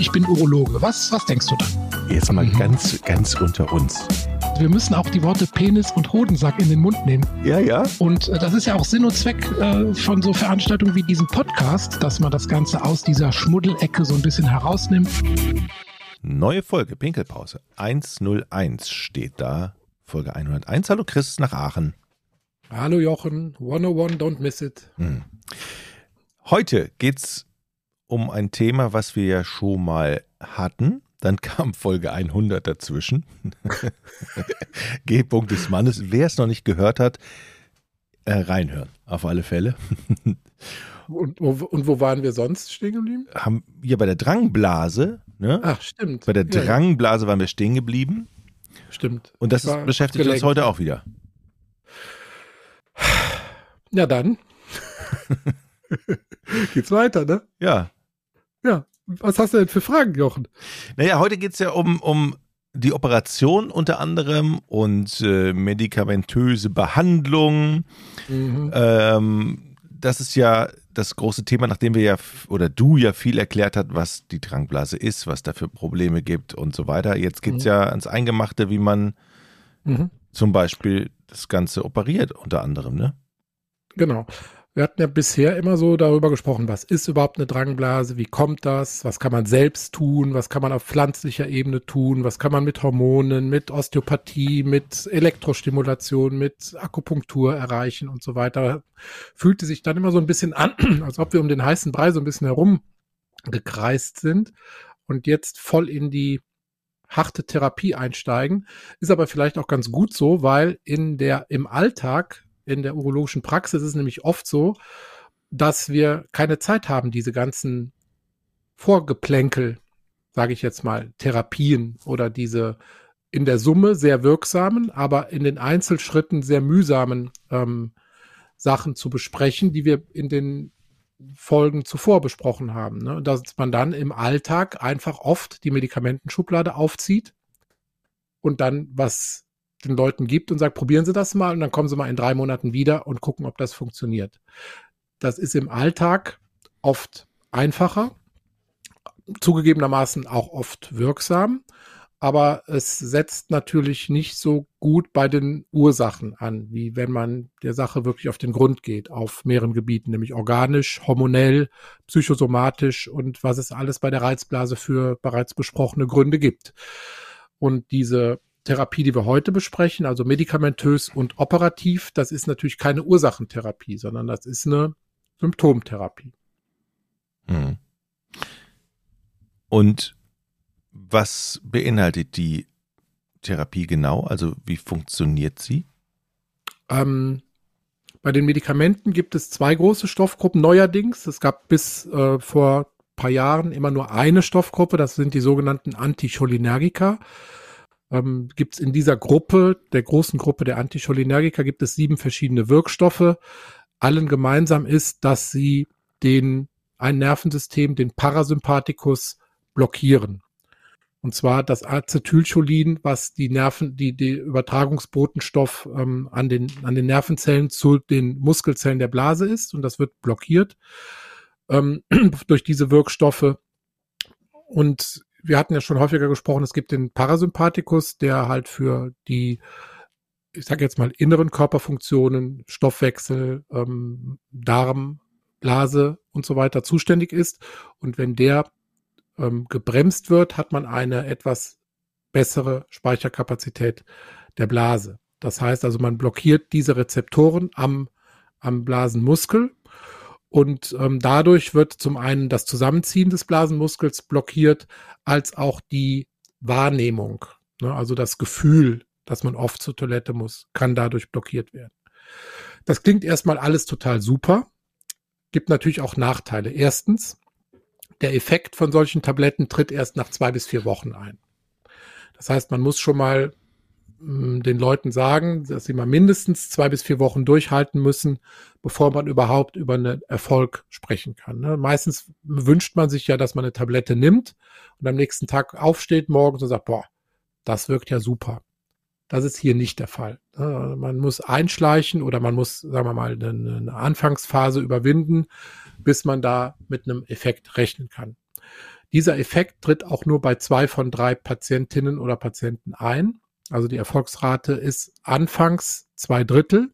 ich bin Urologe. Was, was denkst du dann? Jetzt mal mhm. ganz, ganz unter uns. Wir müssen auch die Worte Penis und Hodensack in den Mund nehmen. Ja, ja. Und äh, das ist ja auch Sinn und Zweck äh, von so Veranstaltungen wie diesem Podcast, dass man das Ganze aus dieser Schmuddelecke so ein bisschen herausnimmt. Neue Folge, Pinkelpause. 101 steht da. Folge 101. Hallo Chris nach Aachen. Hallo Jochen. 101, don't miss it. Hm. Heute geht's um ein Thema, was wir ja schon mal hatten. Dann kam Folge 100 dazwischen. G-Punkt des Mannes. Wer es noch nicht gehört hat, äh, reinhören. Auf alle Fälle. und, und, wo waren wir sonst stehen geblieben? Haben wir bei der Drangblase. Ne? Ach, stimmt. Bei der ja, Drangblase waren wir stehen geblieben. Stimmt. Und das ist, beschäftigt gelenkt. uns heute auch wieder. Ja, dann. Geht's weiter, ne? Ja. Was hast du denn für Fragen, Jochen? Naja, heute geht es ja um, um die Operation unter anderem und äh, medikamentöse Behandlung. Mhm. Ähm, das ist ja das große Thema, nachdem wir ja oder du ja viel erklärt hast, was die Drangblase ist, was da für Probleme gibt und so weiter. Jetzt geht es mhm. ja ans Eingemachte, wie man mhm. zum Beispiel das Ganze operiert, unter anderem, ne? Genau. Wir hatten ja bisher immer so darüber gesprochen, was ist überhaupt eine Drangblase, wie kommt das, was kann man selbst tun, was kann man auf pflanzlicher Ebene tun, was kann man mit Hormonen, mit Osteopathie, mit Elektrostimulation, mit Akupunktur erreichen und so weiter. Fühlte sich dann immer so ein bisschen an, als ob wir um den heißen Brei so ein bisschen herumgekreist sind und jetzt voll in die harte Therapie einsteigen. Ist aber vielleicht auch ganz gut so, weil in der, im Alltag in der urologischen Praxis ist es nämlich oft so, dass wir keine Zeit haben, diese ganzen Vorgeplänkel, sage ich jetzt mal, Therapien oder diese in der Summe sehr wirksamen, aber in den Einzelschritten sehr mühsamen ähm, Sachen zu besprechen, die wir in den Folgen zuvor besprochen haben. Ne? Dass man dann im Alltag einfach oft die Medikamentenschublade aufzieht und dann was den Leuten gibt und sagt, probieren Sie das mal und dann kommen Sie mal in drei Monaten wieder und gucken, ob das funktioniert. Das ist im Alltag oft einfacher, zugegebenermaßen auch oft wirksam, aber es setzt natürlich nicht so gut bei den Ursachen an, wie wenn man der Sache wirklich auf den Grund geht, auf mehreren Gebieten, nämlich organisch, hormonell, psychosomatisch und was es alles bei der Reizblase für bereits besprochene Gründe gibt. Und diese Therapie, die wir heute besprechen, also medikamentös und operativ, das ist natürlich keine Ursachentherapie, sondern das ist eine Symptomtherapie. Hm. Und was beinhaltet die Therapie genau? Also wie funktioniert sie? Ähm, bei den Medikamenten gibt es zwei große Stoffgruppen neuerdings. Es gab bis äh, vor ein paar Jahren immer nur eine Stoffgruppe, das sind die sogenannten Anticholinergika ähm, gibt es in dieser Gruppe, der großen Gruppe der Anticholinergika, gibt es sieben verschiedene Wirkstoffe. Allen gemeinsam ist, dass sie den, ein Nervensystem, den Parasympathikus, blockieren. Und zwar das Acetylcholin, was die Nerven, die, die Übertragungsbotenstoff ähm, an, den, an den Nervenzellen zu den Muskelzellen der Blase ist. Und das wird blockiert ähm, durch diese Wirkstoffe. Und wir hatten ja schon häufiger gesprochen, es gibt den Parasympathikus, der halt für die, ich sage jetzt mal, inneren Körperfunktionen, Stoffwechsel, ähm, Darm, Blase und so weiter zuständig ist. Und wenn der ähm, gebremst wird, hat man eine etwas bessere Speicherkapazität der Blase. Das heißt also, man blockiert diese Rezeptoren am, am Blasenmuskel und ähm, dadurch wird zum einen das Zusammenziehen des Blasenmuskels blockiert, als auch die Wahrnehmung. Ne? Also das Gefühl, dass man oft zur Toilette muss, kann dadurch blockiert werden. Das klingt erstmal alles total super, gibt natürlich auch Nachteile. Erstens, der Effekt von solchen Tabletten tritt erst nach zwei bis vier Wochen ein. Das heißt, man muss schon mal den Leuten sagen, dass sie mal mindestens zwei bis vier Wochen durchhalten müssen, bevor man überhaupt über einen Erfolg sprechen kann. Ne? Meistens wünscht man sich ja, dass man eine Tablette nimmt und am nächsten Tag aufsteht morgens und sagt, boah, das wirkt ja super. Das ist hier nicht der Fall. Ne? Man muss einschleichen oder man muss, sagen wir mal, eine Anfangsphase überwinden, bis man da mit einem Effekt rechnen kann. Dieser Effekt tritt auch nur bei zwei von drei Patientinnen oder Patienten ein. Also die Erfolgsrate ist anfangs zwei Drittel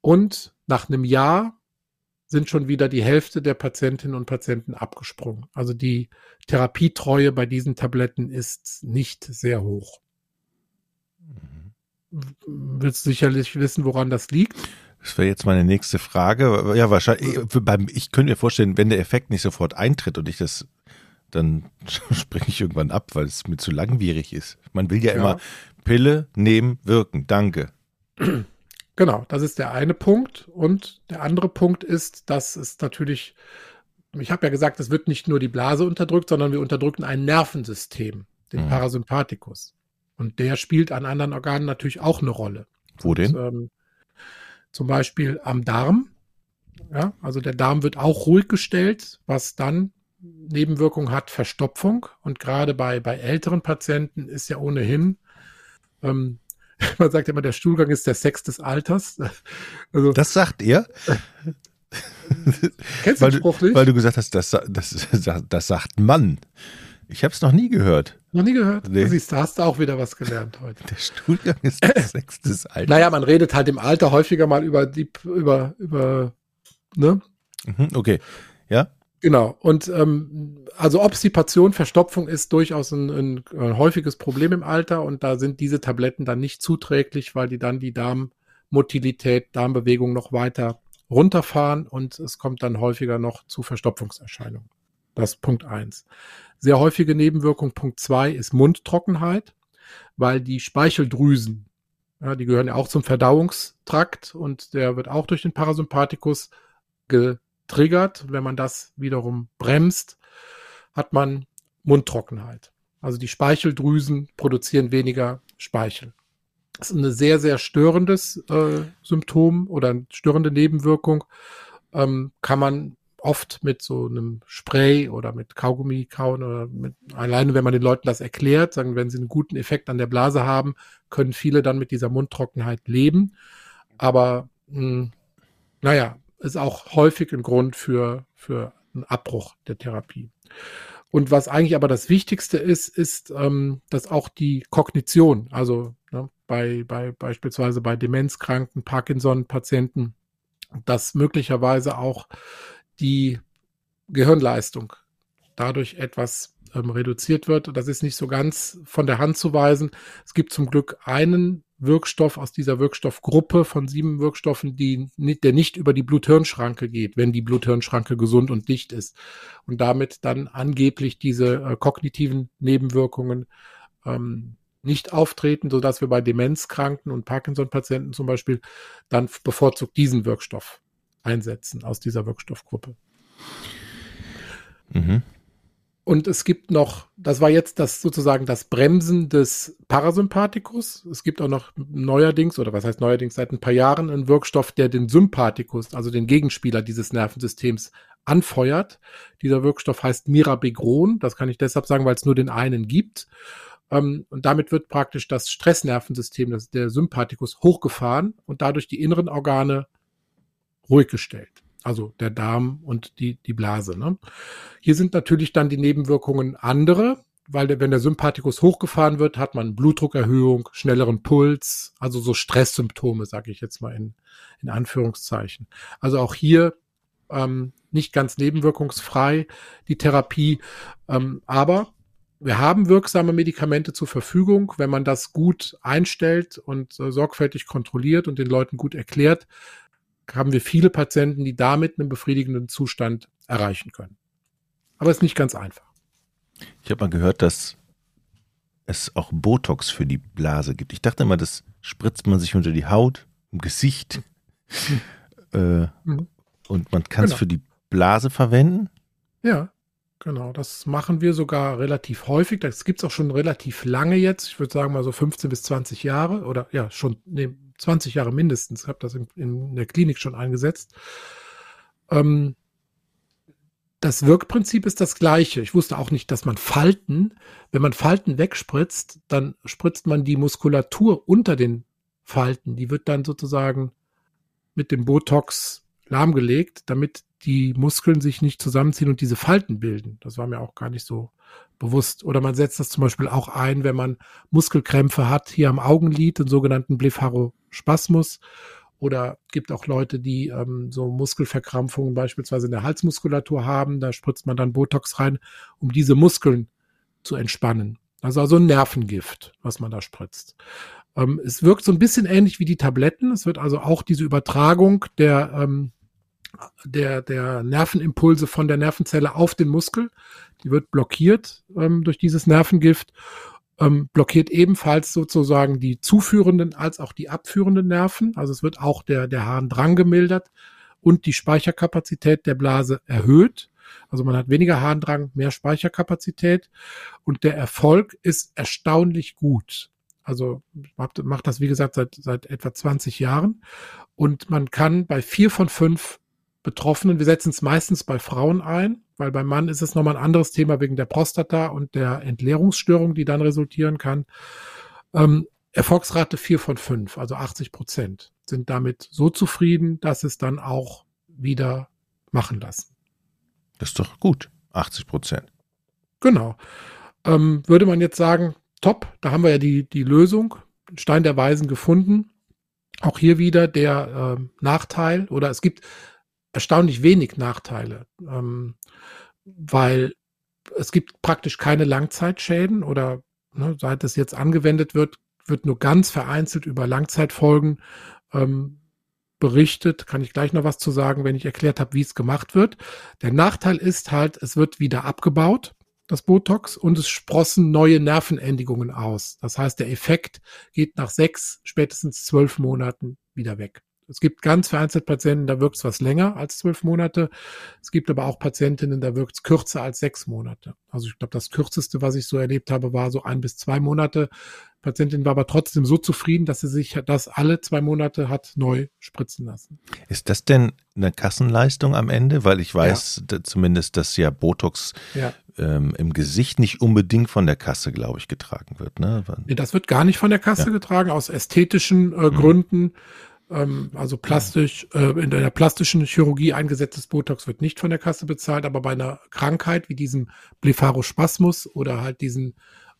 und nach einem Jahr sind schon wieder die Hälfte der Patientinnen und Patienten abgesprungen. Also die Therapietreue bei diesen Tabletten ist nicht sehr hoch. Mhm. Willst du sicherlich wissen, woran das liegt? Das wäre jetzt meine nächste Frage. Ja, wahrscheinlich. Ich könnte mir vorstellen, wenn der Effekt nicht sofort eintritt und ich das, dann springe ich irgendwann ab, weil es mir zu langwierig ist. Man will ja, ja. immer Pille nehmen, wirken. Danke. Genau, das ist der eine Punkt. Und der andere Punkt ist, dass es natürlich, ich habe ja gesagt, es wird nicht nur die Blase unterdrückt, sondern wir unterdrücken ein Nervensystem, den mhm. Parasympathikus. Und der spielt an anderen Organen natürlich auch eine Rolle. Wo denn? Und, ähm, zum Beispiel am Darm. Ja, also der Darm wird auch ruhig gestellt, was dann Nebenwirkung hat, Verstopfung. Und gerade bei, bei älteren Patienten ist ja ohnehin ähm, man sagt immer, der Stuhlgang ist der Sex des Alters. Also, das sagt ihr? Kennst du den Spruch nicht? Weil du gesagt hast, das, das, das, das sagt Mann. Ich habe es noch nie gehört. Noch nie gehört? Nee. Siehst du, hast du auch wieder was gelernt heute. Der Stuhlgang ist der Sex des Alters. Naja, man redet halt im Alter häufiger mal über die, über, über, ne? Mhm, okay. Ja? Genau. Und ähm, also Obstipation, Verstopfung ist durchaus ein, ein, ein, häufiges Problem im Alter und da sind diese Tabletten dann nicht zuträglich, weil die dann die Darmmotilität, Darmbewegung noch weiter runterfahren und es kommt dann häufiger noch zu Verstopfungserscheinungen. Das ist Punkt eins. Sehr häufige Nebenwirkung Punkt zwei ist Mundtrockenheit, weil die Speicheldrüsen, ja, die gehören ja auch zum Verdauungstrakt und der wird auch durch den Parasympathikus ge triggert. Wenn man das wiederum bremst, hat man Mundtrockenheit. Also die Speicheldrüsen produzieren weniger Speichel. Das ist ein sehr, sehr störendes äh, Symptom oder eine störende Nebenwirkung. Ähm, kann man oft mit so einem Spray oder mit Kaugummi kauen oder mit, alleine wenn man den Leuten das erklärt, sagen, wenn sie einen guten Effekt an der Blase haben, können viele dann mit dieser Mundtrockenheit leben. Aber mh, hm, naja, ist auch häufig ein Grund für, für einen Abbruch der Therapie. Und was eigentlich aber das Wichtigste ist, ist, ähm, dass auch die Kognition, also ne, bei, bei beispielsweise bei Demenzkranken, Parkinson-Patienten, dass möglicherweise auch die Gehirnleistung dadurch etwas ähm, reduziert wird. Das ist nicht so ganz von der Hand zu weisen. Es gibt zum Glück einen Wirkstoff aus dieser Wirkstoffgruppe von sieben Wirkstoffen, die, der nicht über die Blut-Hirn-Schranke geht, wenn die Blut-Hirn-Schranke gesund und dicht ist. Und damit dann angeblich diese äh, kognitiven Nebenwirkungen ähm, nicht auftreten, so dass wir bei Demenzkranken und Parkinson-Patienten zum Beispiel dann bevorzugt diesen Wirkstoff einsetzen aus dieser Wirkstoffgruppe. Mhm. Und es gibt noch, das war jetzt das sozusagen das Bremsen des Parasympathikus. Es gibt auch noch neuerdings, oder was heißt neuerdings seit ein paar Jahren, einen Wirkstoff, der den Sympathikus, also den Gegenspieler dieses Nervensystems, anfeuert. Dieser Wirkstoff heißt Mirabegron. Das kann ich deshalb sagen, weil es nur den einen gibt. Ähm, und damit wird praktisch das Stressnervensystem, das der Sympathikus, hochgefahren und dadurch die inneren Organe ruhig gestellt also der Darm und die, die Blase. Ne? Hier sind natürlich dann die Nebenwirkungen andere, weil der, wenn der Sympathikus hochgefahren wird, hat man Blutdruckerhöhung, schnelleren Puls, also so Stresssymptome, sage ich jetzt mal in, in Anführungszeichen. Also auch hier ähm, nicht ganz nebenwirkungsfrei die Therapie, ähm, aber wir haben wirksame Medikamente zur Verfügung. Wenn man das gut einstellt und äh, sorgfältig kontrolliert und den Leuten gut erklärt, haben wir viele Patienten, die damit einen befriedigenden Zustand erreichen können. Aber es ist nicht ganz einfach. Ich habe mal gehört, dass es auch Botox für die Blase gibt. Ich dachte immer, das spritzt man sich unter die Haut, im Gesicht. äh, mhm. Und man kann es genau. für die Blase verwenden. Ja, genau. Das machen wir sogar relativ häufig. Das gibt es auch schon relativ lange jetzt. Ich würde sagen mal so 15 bis 20 Jahre oder ja, schon nee, 20 Jahre mindestens, habe das in, in, der Klinik schon eingesetzt. Ähm, das Wirkprinzip ist das gleiche. Ich wusste auch nicht, dass man Falten, wenn man Falten wegspritzt, dann spritzt man die Muskulatur unter den Falten. Die wird dann sozusagen mit dem Botox lahmgelegt, damit die Muskeln sich nicht zusammenziehen und diese Falten bilden. Das war mir auch gar nicht so bewusst. Oder man setzt das zum Beispiel auch ein, wenn man Muskelkrämpfe hat, hier am Augenlid, den sogenannten Blepharospasmus. Oder gibt auch Leute, die ähm, so Muskelverkrampfungen beispielsweise in der Halsmuskulatur haben. Da spritzt man dann Botox rein, um diese Muskeln zu entspannen. Also also ein Nervengift, was man da spritzt. Ähm, es wirkt so ein bisschen ähnlich wie die Tabletten. Es wird also auch diese Übertragung der ähm, der, der Nervenimpulse von der Nervenzelle auf den Muskel. Die wird blockiert ähm, durch dieses Nervengift, ähm, blockiert ebenfalls sozusagen die zuführenden als auch die abführenden Nerven. Also es wird auch der, der Harndrang gemildert und die Speicherkapazität der Blase erhöht. Also man hat weniger Harndrang, mehr Speicherkapazität und der Erfolg ist erstaunlich gut. Also macht das, wie gesagt, seit, seit etwa 20 Jahren. Und man kann bei vier von fünf Betroffenen, wir setzen es meistens bei Frauen ein, weil beim Mann ist es nochmal ein anderes Thema wegen der Prostata und der Entleerungsstörung, die dann resultieren kann. Ähm, Erfolgsrate vier von fünf, also 80 Prozent, sind damit so zufrieden, dass es dann auch wieder machen lassen. Das ist doch gut, 80 Prozent. Genau. Ähm, würde man jetzt sagen, top, da haben wir ja die, die Lösung, Stein der Weisen gefunden. Auch hier wieder der äh, Nachteil oder es gibt erstaunlich wenig Nachteile, ähm, weil es gibt praktisch keine Langzeitschäden oder ne, seit es jetzt angewendet wird, wird nur ganz vereinzelt über Langzeitfolgen ähm, berichtet. Kann ich gleich noch was zu sagen, wenn ich erklärt habe, wie es gemacht wird. Der Nachteil ist halt, es wird wieder abgebaut, das Botox, und es sprossen neue Nervenendigungen aus. Das heißt, der Effekt geht nach sechs, spätestens zwölf Monaten wieder weg. Es gibt ganz vereinzelt Patienten, da wirkt es was länger als zwölf Monate. Es gibt aber auch Patientinnen, da wirkt es kürzer als sechs Monate. Also ich glaube, das kürzeste, was ich so erlebt habe, war so ein bis zwei Monate. Die Patientin war aber trotzdem so zufrieden, dass sie sich das alle zwei Monate hat neu spritzen lassen. Ist das denn eine Kassenleistung am Ende? Weil ich weiß ja. zumindest, dass ja Botox ja. Ähm, im Gesicht nicht unbedingt von der Kasse, glaube ich, getragen wird. Ne? Nee, das wird gar nicht von der Kasse ja. getragen, aus ästhetischen äh, mhm. Gründen ähm, also plastisch, äh, in der plastischen Chirurgie eingesetztes Botox wird nicht von der Kasse bezahlt, aber bei einer Krankheit wie diesem Blepharospasmus oder halt diesen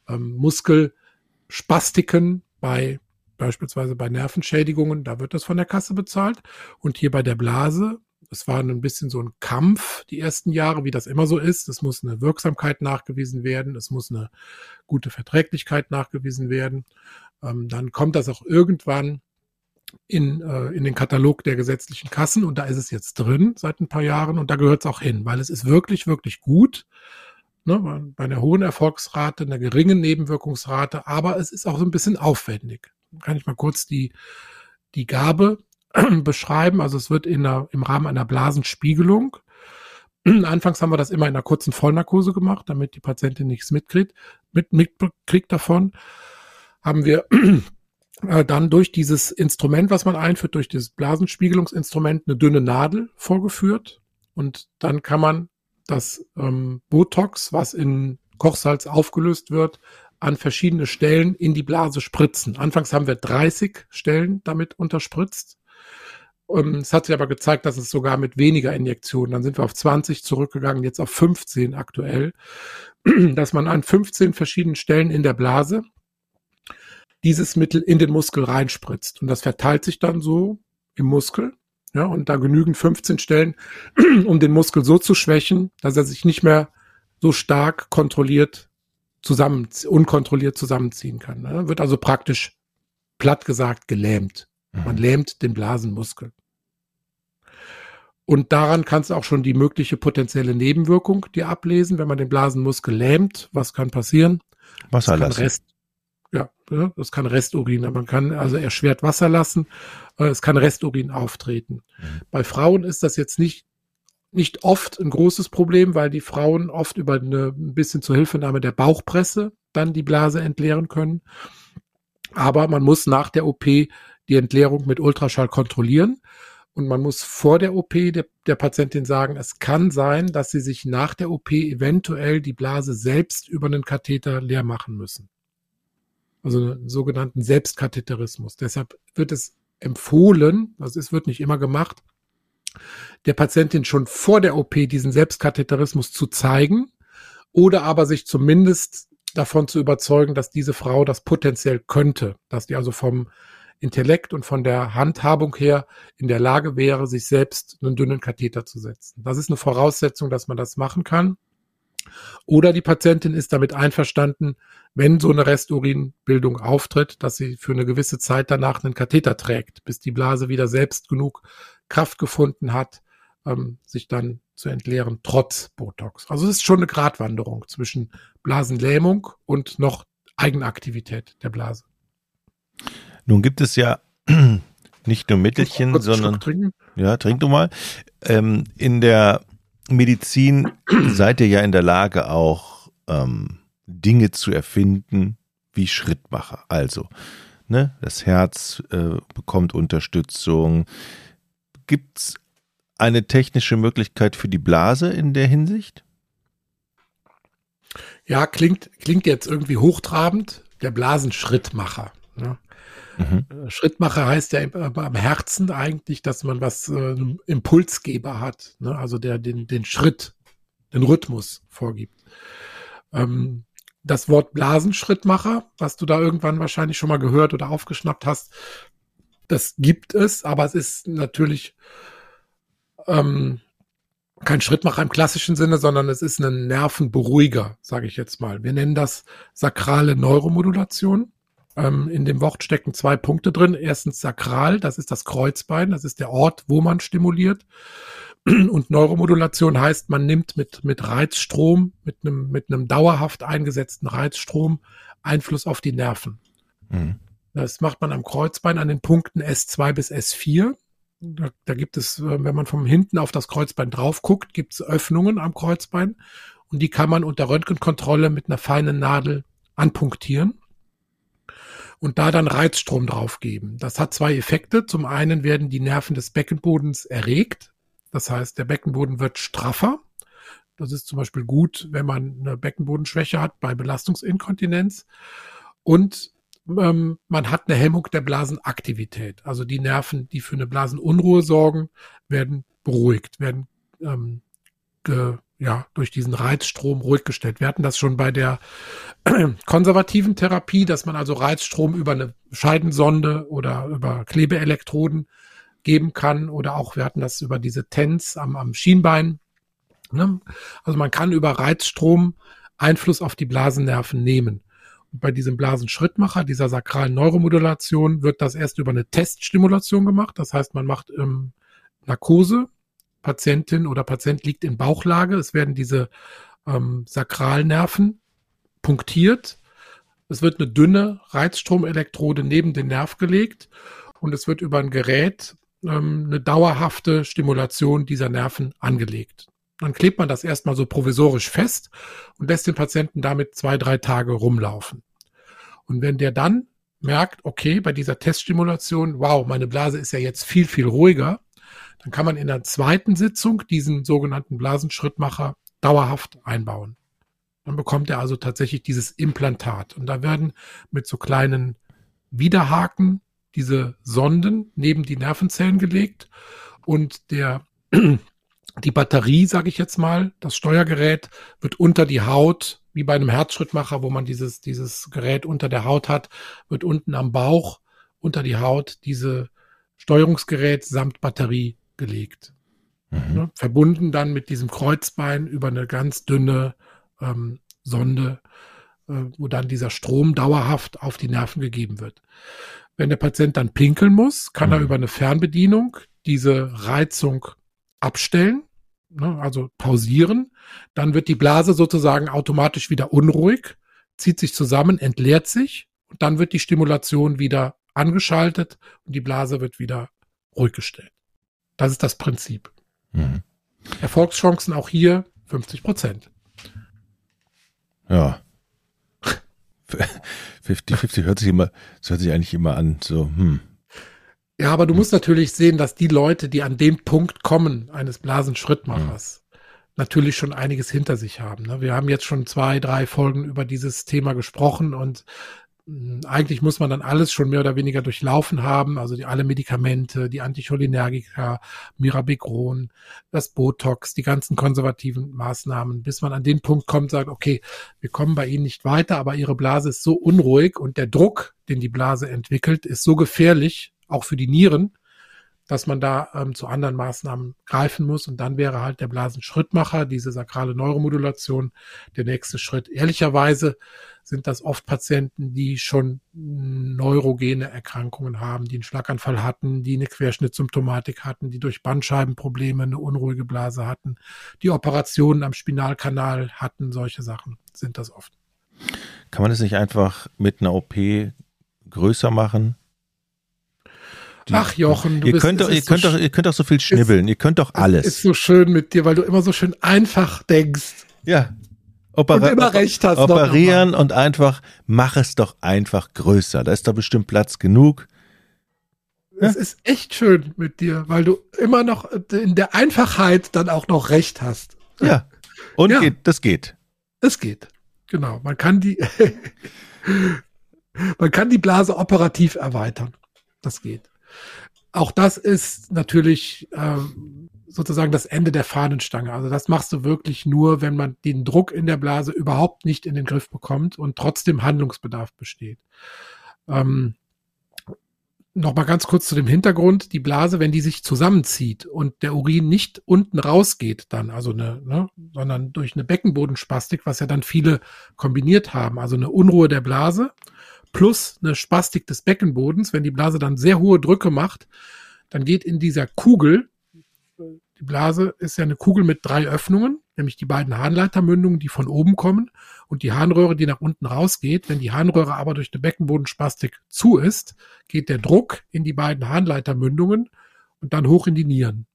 ähm, Muskelspastiken bei beispielsweise bei Nervenschädigungen, da wird das von der Kasse bezahlt. Und hier bei der Blase, es war ein bisschen so ein Kampf die ersten Jahre, wie das immer so ist. Es muss eine Wirksamkeit nachgewiesen werden, es muss eine gute Verträglichkeit nachgewiesen werden. Ähm, dann kommt das auch irgendwann in, äh, in den Katalog der gesetzlichen Kassen und da ist es jetzt drin seit ein paar Jahren und da gehört es auch hin, weil es ist wirklich, wirklich gut. Ne, bei einer hohen Erfolgsrate, einer geringen Nebenwirkungsrate, aber es ist auch so ein bisschen aufwendig. Kann ich mal kurz die, die Gabe beschreiben. Also es wird in der, im Rahmen einer Blasenspiegelung. Anfangs haben wir das immer in einer kurzen Vollnarkose gemacht, damit die Patientin nichts mitkriegt, mit, mitkriegt davon. Haben wir äh, dann durch dieses Instrument, was man einführt, durch dieses Blasenspiegelungsinstrument, eine dünne Nadel vorgeführt. Und dann kann man das ähm, Botox, was in Kochsalz aufgelöst wird, an verschiedene Stellen in die Blase spritzen. Anfangs haben wir 30 Stellen damit unterspritzt. Ähm, es hat sich aber gezeigt, dass es sogar mit weniger Injektionen, dann sind wir auf 20 zurückgegangen, jetzt auf 15 aktuell, dass man an 15 verschiedenen Stellen in der Blase dieses Mittel in den Muskel reinspritzt. Und das verteilt sich dann so im Muskel. Ja, und da genügen 15 Stellen, um den Muskel so zu schwächen, dass er sich nicht mehr so stark kontrolliert zusammen, unkontrolliert zusammenziehen kann. Ne? Wird also praktisch platt gesagt gelähmt. Man mhm. lähmt den Blasenmuskel. Und daran kannst du auch schon die mögliche potenzielle Nebenwirkung dir ablesen, wenn man den Blasenmuskel lähmt. Was kann passieren? Wasser kann Rest, ja, ja, das kann Resturin. Man kann also erschwert Wasser lassen. Äh, es kann Resturin auftreten. Mhm. Bei Frauen ist das jetzt nicht nicht oft ein großes Problem, weil die Frauen oft über eine ein bisschen zur Hilfenahme der Bauchpresse dann die Blase entleeren können. Aber man muss nach der OP die Entleerung mit Ultraschall kontrollieren. Und man muss vor der OP der, der Patientin sagen, es kann sein, dass sie sich nach der OP eventuell die Blase selbst über einen Katheter leer machen müssen also einen sogenannten Selbstkatheterismus. Deshalb wird es empfohlen, das ist, wird nicht immer gemacht, der Patientin schon vor der OP diesen Selbstkatheterismus zu zeigen oder aber sich zumindest davon zu überzeugen, dass diese Frau das potenziell könnte, dass die also vom Intellekt und von der Handhabung her in der Lage wäre, sich selbst einen dünnen Katheter zu setzen. Das ist eine Voraussetzung, dass man das machen kann. Oder die Patientin ist damit einverstanden, wenn so eine Resturinbildung auftritt, dass sie für eine gewisse Zeit danach einen Katheter trägt, bis die Blase wieder selbst genug Kraft gefunden hat, ähm, sich dann zu entleeren, trotz Botox. Also es ist schon eine Gratwanderung zwischen Blasenlähmung und noch Eigenaktivität der Blase. Nun gibt es ja nicht nur Mittelchen, sondern ja, trink du mal. Ähm, in der Medizin seid ihr ja in der Lage auch ähm, Dinge zu erfinden wie Schrittmacher. Also, ne, das Herz äh, bekommt Unterstützung. Gibt es eine technische Möglichkeit für die Blase in der Hinsicht? Ja, klingt, klingt jetzt irgendwie hochtrabend. Der Blasenschrittmacher. Ne? Mhm. Äh, Schrittmacher heißt ja am Herzen eigentlich, dass man was äh, Impulsgeber hat, ne? also der den, den Schritt, den Rhythmus vorgibt. Ähm, das Wort Blasenschrittmacher, was du da irgendwann wahrscheinlich schon mal gehört oder aufgeschnappt hast, das gibt es, aber es ist natürlich ähm, kein Schrittmacher im klassischen Sinne, sondern es ist ein Nervenberuhiger, sage ich jetzt mal. Wir nennen das sakrale Neuromodulation. Ähm, in dem Wort stecken zwei Punkte drin. Erstens sakral, das ist das Kreuzbein, das ist der Ort, wo man stimuliert. Und Neuromodulation heißt, man nimmt mit, mit Reizstrom, mit einem, mit einem dauerhaft eingesetzten Reizstrom Einfluss auf die Nerven. Mhm. Das macht man am Kreuzbein an den Punkten S2 bis S4. Da, da gibt es, äh, wenn man von hinten auf das Kreuzbein drauf guckt, gibt es Öffnungen am Kreuzbein und die kann man unter Röntgenkontrolle mit einer feinen Nadel anpunktieren und da dann Reizstrom draufgeben. Das hat zwei Effekte. Zum einen werden die Nerven des Beckenbodens erregt. Das heißt, der Beckenboden wird straffer. Das ist zum Beispiel gut, wenn man eine Beckenbodenschwäche hat bei Belastungsinkontinenz. Und ähm, man hat eine Hemmung der Blasenaktivität. Also die Nerven, die für eine Blasenunruhe sorgen, werden beruhigt, werden ähm, ge, ja, durch diesen Reizstrom ruhig gestellt. Wir hatten das schon bei der konservativen Therapie, dass man also Reizstrom über eine Scheidensonde oder über Klebeelektroden geben kann oder auch wir hatten das über diese TENS am, am Schienbein. Ne? Also man kann über Reizstrom Einfluss auf die Blasennerven nehmen. Und bei diesem Blasenschrittmacher, dieser sakralen Neuromodulation, wird das erst über eine Teststimulation gemacht. Das heißt, man macht ähm, Narkose Patientin oder Patient liegt in Bauchlage. Es werden diese ähm, Sakralnerven punktiert. Es wird eine dünne Reizstromelektrode neben den Nerv gelegt und es wird über ein Gerät ähm, eine dauerhafte Stimulation dieser Nerven angelegt. Dann klebt man das erstmal so provisorisch fest und lässt den Patienten damit zwei, drei Tage rumlaufen. Und wenn der dann merkt, okay, bei dieser Teststimulation, wow, meine Blase ist ja jetzt viel, viel ruhiger, dann kann man in der zweiten Sitzung diesen sogenannten Blasenschrittmacher dauerhaft einbauen. Dann bekommt er also tatsächlich dieses Implantat. Und da werden mit so kleinen Widerhaken diese Sonden neben die Nervenzellen gelegt und der die Batterie, sage ich jetzt mal, das Steuergerät wird unter die Haut, wie bei einem Herzschrittmacher, wo man dieses dieses Gerät unter der Haut hat, wird unten am Bauch unter die Haut diese Steuerungsgerät samt Batterie gelegt. Mhm. Ne? Verbunden dann mit diesem Kreuzbein über eine ganz dünne ähm, Sonde, äh, wo dann dieser Strom dauerhaft auf die Nerven gegeben wird. Wenn der Patient dann pinkeln muss, kann mhm. er über eine Fernbedienung diese Reizung abstellen, ne, also pausieren. Dann wird die Blase sozusagen automatisch wieder unruhig, zieht sich zusammen, entleert sich und dann wird die Stimulation wieder angeschaltet und die Blase wird wieder ruhig gestellt. Das ist das Prinzip. Mhm. Erfolgschancen auch hier 50 Prozent. Ja. 50-50 hört sich immer, das hört sich eigentlich immer an, so, hm. Ja, aber du musst natürlich sehen, dass die Leute, die an dem Punkt kommen, eines Blasenschrittmachers, mhm. natürlich schon einiges hinter sich haben. Ne? Wir haben jetzt schon zwei, drei Folgen über dieses Thema gesprochen und eigentlich muss man dann alles schon mehr oder weniger durchlaufen haben, also die, alle Medikamente, die Anticholinergika, Mirabegron, das Botox, die ganzen konservativen Maßnahmen, bis man an den Punkt kommt, sagt, okay, wir kommen bei Ihnen nicht weiter, aber Ihre Blase ist so unruhig und der Druck, den die Blase entwickelt, ist so gefährlich, auch für die Nieren, dass man da ähm, zu anderen Maßnahmen greifen muss. Und dann wäre halt der Blasenschrittmacher, diese sakrale Neuromodulation, der nächste Schritt. Ehrlicherweise sind das oft Patienten, die schon neurogene Erkrankungen haben, die einen Schlaganfall hatten, die eine Querschnittsymptomatik hatten, die durch Bandscheibenprobleme eine unruhige Blase hatten, die Operationen am Spinalkanal hatten, solche Sachen sind das oft. Kann man das nicht einfach mit einer OP größer machen? Ach Jochen, du ihr bist, könnt doch, ihr, könnt so doch, ihr könnt doch so viel schnibbeln, ist, ihr könnt doch alles. Ist so schön mit dir, weil du immer so schön einfach denkst. Ja. Opera und immer recht hast. Operieren und einfach, mach es doch einfach größer. Da ist doch bestimmt Platz genug. Es ja? ist echt schön mit dir, weil du immer noch in der Einfachheit dann auch noch recht hast. Ja. Und ja. Geht, das geht. Es geht. Genau. Man kann die, man kann die Blase operativ erweitern. Das geht. Auch das ist natürlich ähm, sozusagen das Ende der Fahnenstange. Also das machst du wirklich nur, wenn man den Druck in der Blase überhaupt nicht in den Griff bekommt und trotzdem Handlungsbedarf besteht. Ähm, Nochmal ganz kurz zu dem Hintergrund. Die Blase, wenn die sich zusammenzieht und der Urin nicht unten rausgeht, dann, also eine, ne, sondern durch eine Beckenbodenspastik, was ja dann viele kombiniert haben, also eine Unruhe der Blase plus eine Spastik des Beckenbodens, wenn die Blase dann sehr hohe Drücke macht, dann geht in dieser Kugel, die Blase ist ja eine Kugel mit drei Öffnungen, nämlich die beiden Harnleitermündungen, die von oben kommen und die Harnröhre, die nach unten rausgeht. Wenn die Harnröhre aber durch eine Beckenbodenspastik zu ist, geht der Druck in die beiden Harnleitermündungen und dann hoch in die Nieren.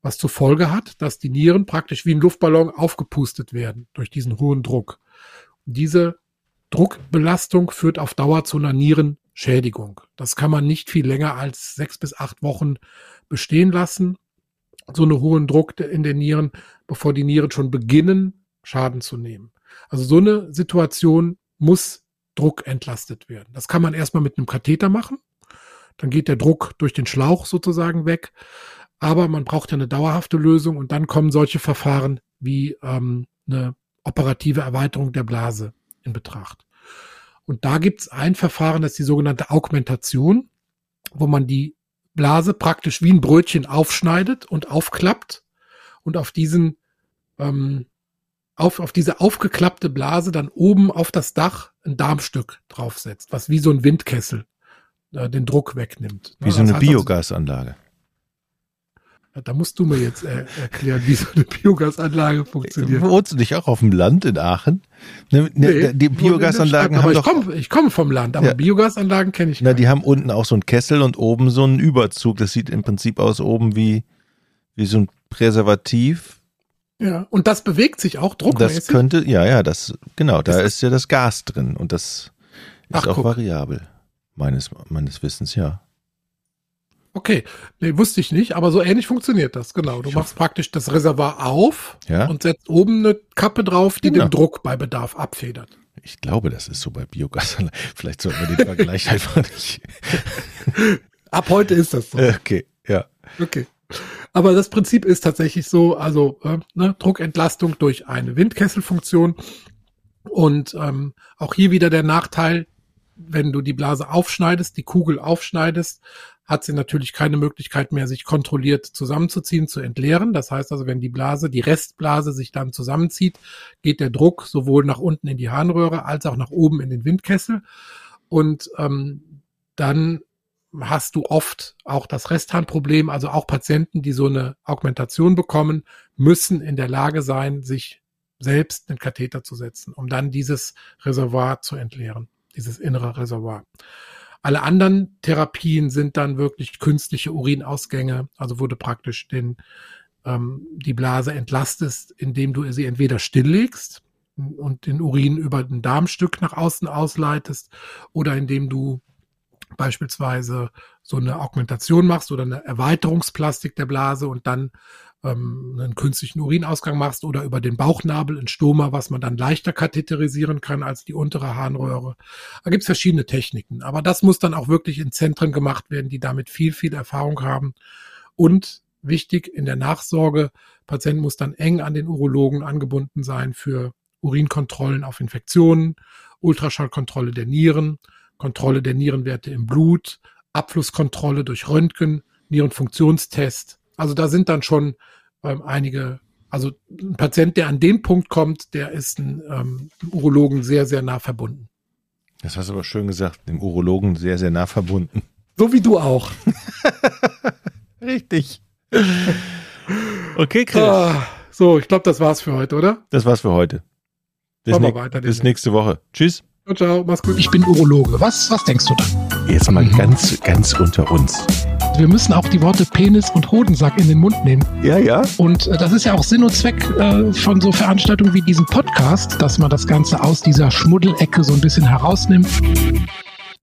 Was zur Folge hat, dass die Nieren praktisch wie ein Luftballon aufgepustet werden durch diesen hohen Druck. Diese Druckbelastung führt auf Dauer zu einer Nierenschädigung. Das kann man nicht viel länger als sechs bis acht Wochen bestehen lassen. So einen hohen Druck in den Nieren, bevor die Nieren schon beginnen, Schaden zu nehmen. Also so eine Situation muss Druck entlastet werden. Das kann man erstmal mit einem Katheter machen. Dann geht der Druck durch den Schlauch sozusagen weg. Aber man braucht ja eine dauerhafte Lösung und dann kommen solche Verfahren wie ähm, eine operative Erweiterung der Blase in Betracht. Und da gibt's ein Verfahren, das ist die sogenannte Augmentation, wo man die Blase praktisch wie ein Brötchen aufschneidet und aufklappt und auf diesen ähm, auf, auf diese aufgeklappte Blase dann oben auf das Dach ein Darmstück draufsetzt, was wie so ein Windkessel äh, den Druck wegnimmt. Wie so eine Biogasanlage. Da musst du mir jetzt äh, erklären, wie so eine Biogasanlage funktioniert. Wohnst du nicht auch auf dem Land in Aachen? Ne, ne, nee, die Biogasanlagen haben ich komme komm vom Land, aber ja. Biogasanlagen kenne ich nicht. Na, die haben unten auch so einen Kessel und oben so einen Überzug. Das sieht im Prinzip aus oben wie, wie so ein Präservativ. Ja, und das bewegt sich auch druckmäßig. Das könnte, ja, ja, das, genau, da ist, ist ja das Gas drin und das ist Ach, auch guck. variabel. Meines, meines Wissens, ja. Okay, nee, wusste ich nicht, aber so ähnlich funktioniert das, genau. Du machst praktisch das Reservoir auf ja? und setzt oben eine Kappe drauf, die genau. den Druck bei Bedarf abfedert. Ich glaube, das ist so bei Biogas. Vielleicht sollten wir den Vergleich einfach nicht. Ab heute ist das so. Okay, ja. Okay. Aber das Prinzip ist tatsächlich so, also äh, ne, Druckentlastung durch eine Windkesselfunktion. Und ähm, auch hier wieder der Nachteil, wenn du die Blase aufschneidest, die Kugel aufschneidest, hat sie natürlich keine Möglichkeit mehr, sich kontrolliert zusammenzuziehen, zu entleeren. Das heißt also, wenn die Blase, die Restblase sich dann zusammenzieht, geht der Druck sowohl nach unten in die Harnröhre als auch nach oben in den Windkessel. Und ähm, dann hast du oft auch das Restharnproblem. Also auch Patienten, die so eine Augmentation bekommen, müssen in der Lage sein, sich selbst einen Katheter zu setzen, um dann dieses Reservoir zu entleeren, dieses innere Reservoir. Alle anderen Therapien sind dann wirklich künstliche Urinausgänge, also du praktisch den, ähm, die Blase entlastest, indem du sie entweder stilllegst und den Urin über ein Darmstück nach außen ausleitest oder indem du beispielsweise so eine Augmentation machst oder eine Erweiterungsplastik der Blase und dann ähm, einen künstlichen Urinausgang machst oder über den Bauchnabel ein Stoma, was man dann leichter katheterisieren kann als die untere Harnröhre. Da gibt's verschiedene Techniken, aber das muss dann auch wirklich in Zentren gemacht werden, die damit viel, viel Erfahrung haben. Und wichtig in der Nachsorge, Patient muss dann eng an den Urologen angebunden sein für Urinkontrollen auf Infektionen, Ultraschallkontrolle der Nieren, Kontrolle der Nierenwerte im Blut, Abflusskontrolle durch Röntgen, Nierenfunktionstest. Also da sind dann schon ähm, einige, also ein Patient, der an den Punkt kommt, der ist ein ähm, Urologen sehr, sehr nah verbunden. Das hast du aber schön gesagt, dem Urologen sehr, sehr nah verbunden. So wie du auch. Richtig. Okay, Chris. Ah, so, ich glaube, das war's für heute, oder? Das war's für heute. Bis, ne weiter bis nächste Woche. Tschüss. Ciao, ciao, mach's gut. Ich bin Urologe. Was, was denkst du da? Jetzt mal ganz, ganz unter uns. Wir müssen auch die Worte Penis und Hodensack in den Mund nehmen. Ja, ja. Und äh, das ist ja auch Sinn und Zweck äh, von so Veranstaltungen wie diesem Podcast, dass man das Ganze aus dieser Schmuddelecke so ein bisschen herausnimmt.